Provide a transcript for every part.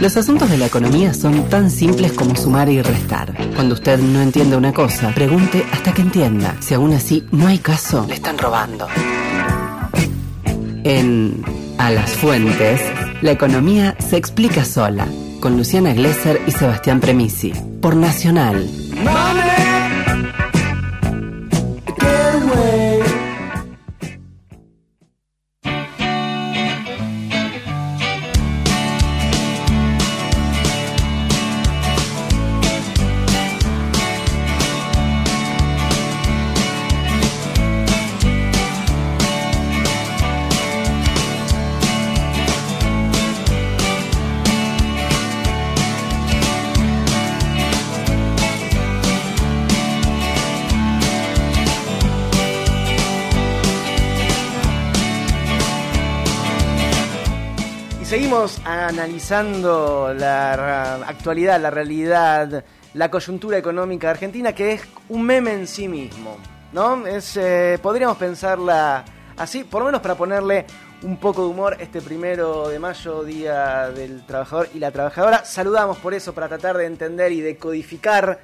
Los asuntos de la economía son tan simples como sumar y restar. Cuando usted no entiende una cosa, pregunte hasta que entienda. Si aún así no hay caso, le están robando. En A las Fuentes, la economía se explica sola, con Luciana Glesser y Sebastián Premisi, por Nacional. Analizando la actualidad, la realidad, la coyuntura económica Argentina, que es un meme en sí mismo, ¿no? Es, eh, podríamos pensarla así, por lo menos para ponerle un poco de humor este primero de mayo, Día del Trabajador y la Trabajadora. Saludamos por eso, para tratar de entender y de codificar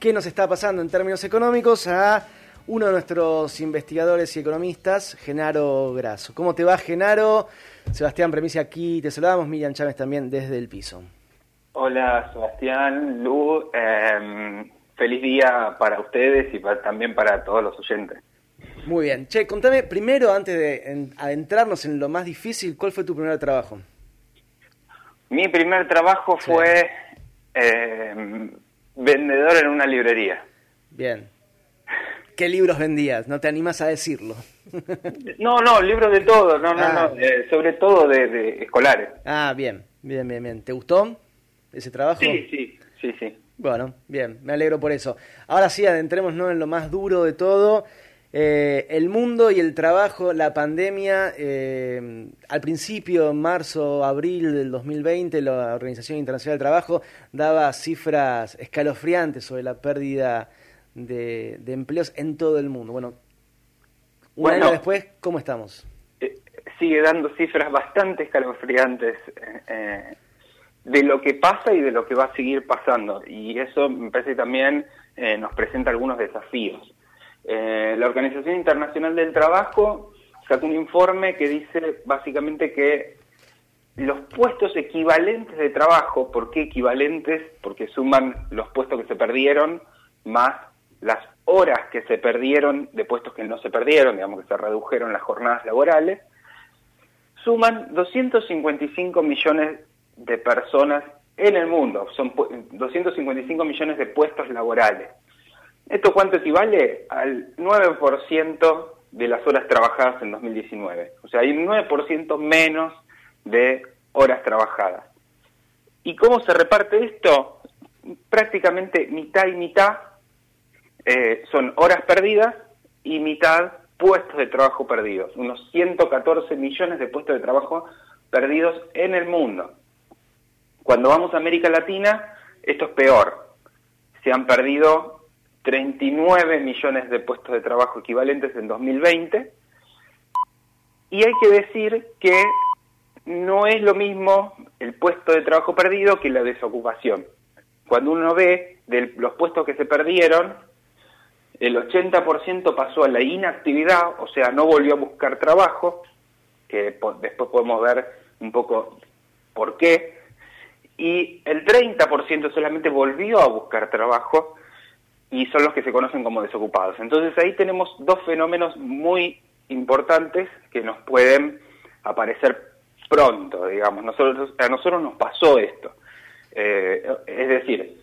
qué nos está pasando en términos económicos a uno de nuestros investigadores y economistas, Genaro Grasso. ¿Cómo te va, Genaro? Sebastián Premisi aquí, te saludamos, Miriam Chávez también desde el piso. Hola, Sebastián, Lu, em, feliz día para ustedes y también para todos los oyentes. Muy bien. Che, contame primero, antes de adentrarnos en lo más difícil, ¿cuál fue tu primer trabajo? Mi primer trabajo fue em, vendedor en una librería. Bien. ¿Qué libros vendías? ¿No te animas a decirlo? no, no, libros de todo, no, no, no, ah. eh, sobre todo de, escolares. Ah, bien, bien, bien, bien. ¿Te gustó ese trabajo? Sí, sí, sí, sí. Bueno, bien, me alegro por eso. Ahora sí, adentremos en lo más duro de todo. Eh, el mundo y el trabajo, la pandemia, eh, al principio, en marzo, abril del 2020, la Organización Internacional del Trabajo daba cifras escalofriantes sobre la pérdida de, empleos en todo el mundo. Bueno, un año después, ¿cómo estamos? Eh, sigue dando cifras bastante escalofriantes eh, eh, de lo que pasa y de lo que va a seguir pasando. Y eso me parece también nos presenta algunos desafíos. la Organización Internacional del Trabajo sacó un informe que dice básicamente que los puestos equivalentes de trabajo, ¿por qué equivalentes? Porque suman los puestos que se perdieron más las horas que se perdieron de puestos que no se perdieron, digamos que se redujeron las jornadas laborales, suman 255 millones de personas en el mundo, son 255 millones de puestos laborales. ¿Esto cuánto equivale? Al 9% de las horas trabajadas en 2019. O sea, hay un 9% menos de horas trabajadas. ¿Y cómo se reparte esto? Prácticamente mitad y mitad eh, son horas perdidas y mitad puestos de trabajo perdidos, unos 114 millones de puestos de trabajo perdidos en el mundo. Cuando vamos a América Latina, esto es peor. Se han perdido 39 millones de puestos de trabajo equivalentes en 2020. Y hay que decir que no es lo mismo el puesto de trabajo perdido que la desocupación. Cuando uno ve de los puestos que se perdieron, el 80% pasó a la inactividad, o sea, no volvió a buscar trabajo, que después podemos ver un poco por qué, y el 30% solamente volvió a buscar trabajo y son los que se conocen como desocupados. Entonces ahí tenemos dos fenómenos muy importantes que nos pueden aparecer pronto, digamos. Nosotros, a nosotros nos pasó esto. Eh, es decir,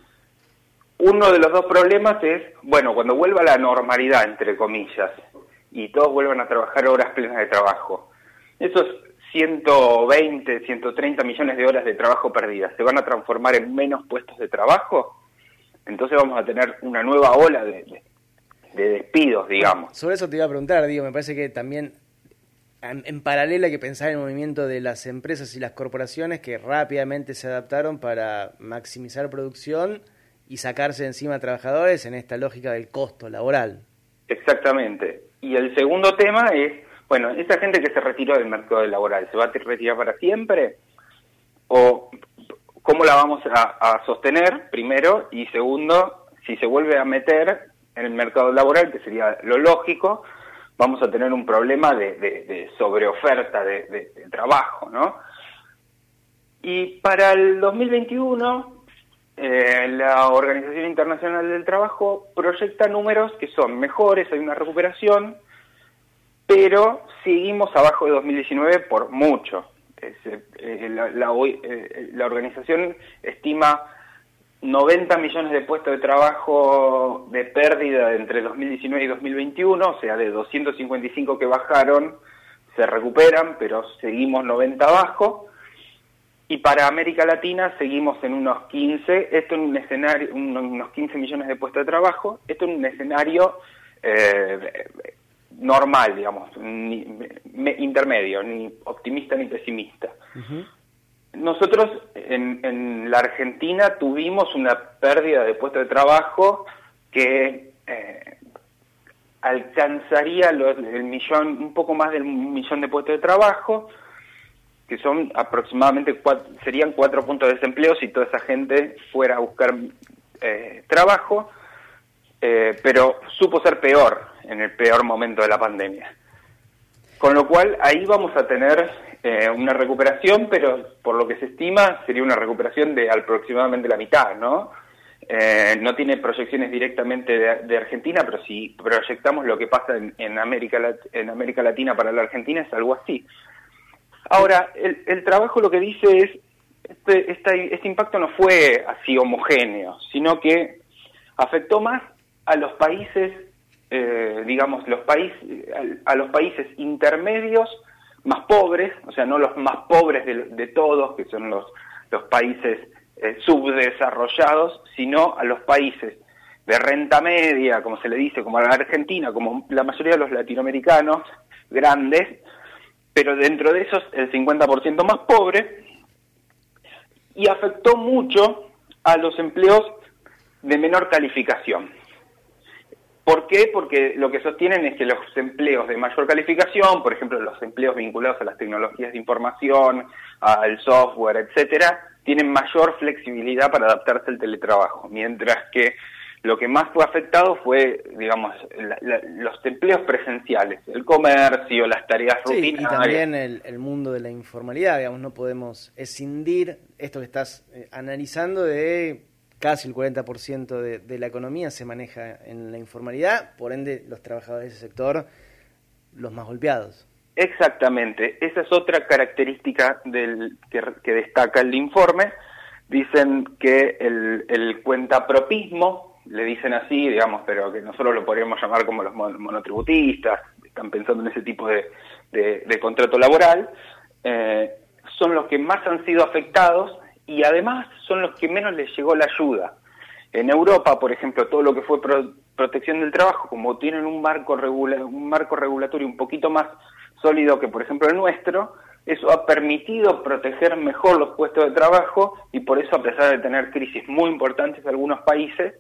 uno de los dos problemas es, bueno, cuando vuelva la normalidad, entre comillas, y todos vuelvan a trabajar horas plenas de trabajo, esos 120, 130 millones de horas de trabajo perdidas, ¿se van a transformar en menos puestos de trabajo? Entonces vamos a tener una nueva ola de, despidos, digamos. Sobre eso te iba a preguntar, digo, me parece que también en, en, paralelo hay que pensar en el movimiento de las empresas y las corporaciones que rápidamente se adaptaron para maximizar producción y sacarse encima trabajadores en esta lógica del costo laboral. Exactamente. Y el segundo tema es, bueno, esa gente que se retiró del mercado laboral, ¿se va a retirar para siempre? ¿O cómo la vamos a, sostener, primero, y segundo, si se vuelve a meter en el mercado laboral, que sería lo lógico, vamos a tener un problema de, sobreoferta de, trabajo, ¿no? Y para el 2021, eh, la Organización Internacional del Trabajo proyecta números que son mejores, hay una recuperación, pero seguimos abajo de 2019 por mucho. Eh, la, eh, la, organización estima 90 millones de puestos de trabajo de pérdida entre 2019 y 2021, o sea, de 255 que bajaron, se recuperan, pero seguimos 90 abajo. Y para América Latina seguimos en unos 15, esto en un escenario, unos 15 millones de puestos de trabajo, esto en un escenario eh, normal, digamos, ni, intermedio, ni optimista ni pesimista. Nosotros en, en, la Argentina tuvimos una pérdida de puestos de trabajo que eh, alcanzaría el millón, un poco más del millón de puestos de trabajo, que son aproximadamente serían cuatro puntos de desempleo si toda esa gente fuera a buscar eh, trabajo, eh, pero supo ser peor en el peor momento de la pandemia. Con lo cual ahí vamos a tener eh, una recuperación, pero por lo que se estima sería una recuperación de aproximadamente la mitad, ¿no? Eh, no tiene proyecciones directamente de, Argentina, pero si proyectamos lo que pasa en, América, en América Latina para la Argentina es algo así. Ahora, el, trabajo lo que dice es, este, este impacto no fue así homogéneo, sino que afectó más a los países eh, digamos, los países, a, los países intermedios más pobres, o sea, no los más pobres de, todos, que son los, los países eh, subdesarrollados, sino a los países de renta media, como se le dice, como a la Argentina, como la mayoría de los latinoamericanos grandes, pero dentro de esos el 50% más pobre, y afectó mucho a los empleos de menor calificación. ¿Por qué? Porque lo que sostienen es que los empleos de mayor calificación, por ejemplo, los empleos vinculados a las tecnologías de información, al software, etcétera, tienen mayor flexibilidad para adaptarse al teletrabajo, mientras que lo que más fue afectado fue, digamos, los empleos presenciales, el comercio, las tareas sí, Y también el, mundo de la informalidad, digamos, no podemos escindir esto que estás eh, analizando de casi el 40% de, de la economía se maneja en la informalidad, por ende los trabajadores de ese sector los más golpeados. Exactamente, esa es otra característica del, que, destaca el informe. Dicen que el, el cuentapropismo, le dicen así, digamos, pero que nosotros lo podríamos llamar como los monotributistas, están pensando en ese tipo de, de, contrato laboral, eh, son los que más han sido afectados y además son los que menos les llegó la ayuda. En Europa, por ejemplo, todo lo que fue protección del trabajo, como tienen un marco, un marco regulatorio un poquito más sólido que, por ejemplo, el nuestro, eso ha permitido proteger mejor los puestos de trabajo y por eso, a pesar de tener crisis muy importantes en algunos países,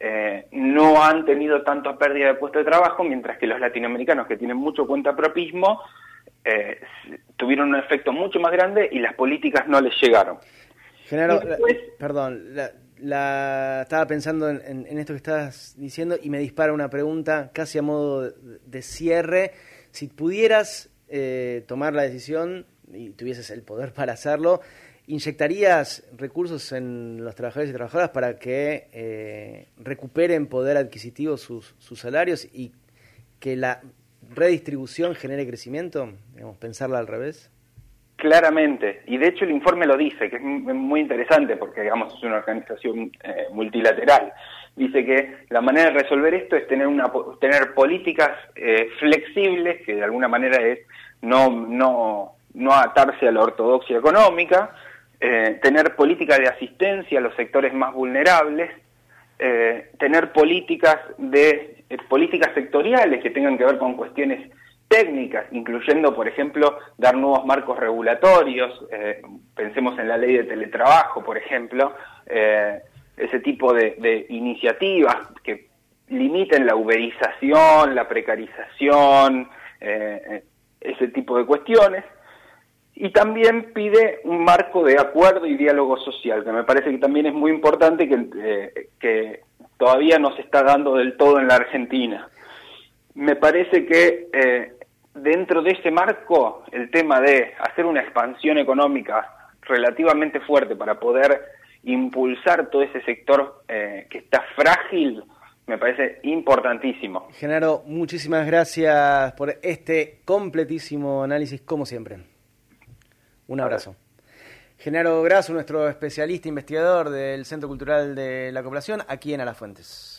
eh, no han tenido tanta pérdida de puestos de trabajo, mientras que los latinoamericanos que tienen mucho cuentapropismo eh, tuvieron un efecto mucho más grande y las políticas no les llegaron. Genaro, perdón, la, estaba pensando en, esto que estás diciendo y me dispara una pregunta casi a modo de, cierre. Si pudieras eh, tomar la decisión y tuvieses el poder para hacerlo, ¿inyectarías recursos en los trabajadores y trabajadoras para que eh, recuperen poder adquisitivo sus, salarios y que la redistribución genere crecimiento? Pensarla al revés. Claramente, y de hecho el informe lo dice, que es muy interesante porque digamos es una organización eh, multilateral. Dice que la manera de resolver esto es tener una tener políticas eh, flexibles, que de alguna manera es no no no atarse a la ortodoxia económica, eh, tener políticas de asistencia a los sectores más vulnerables, tener políticas de políticas sectoriales que tengan que ver con cuestiones técnicas, incluyendo, por ejemplo, dar nuevos marcos regulatorios, eh, pensemos en la ley de teletrabajo, por ejemplo, eh, ese tipo de, iniciativas que limiten la uberización, la precarización, eh, ese tipo de cuestiones. Y también pide un marco de acuerdo y diálogo social, que me parece que también es muy importante que, eh, que todavía no se está dando del todo en la Argentina. Me parece que eh, dentro de ese marco el tema de hacer una expansión económica relativamente fuerte para poder impulsar todo ese sector eh, que está frágil, me parece importantísimo. Genaro, muchísimas gracias por este completísimo análisis, como siempre. Un abrazo. Genaro Grasso, nuestro especialista investigador del Centro Cultural de la Cooperación, aquí en Alafuentes.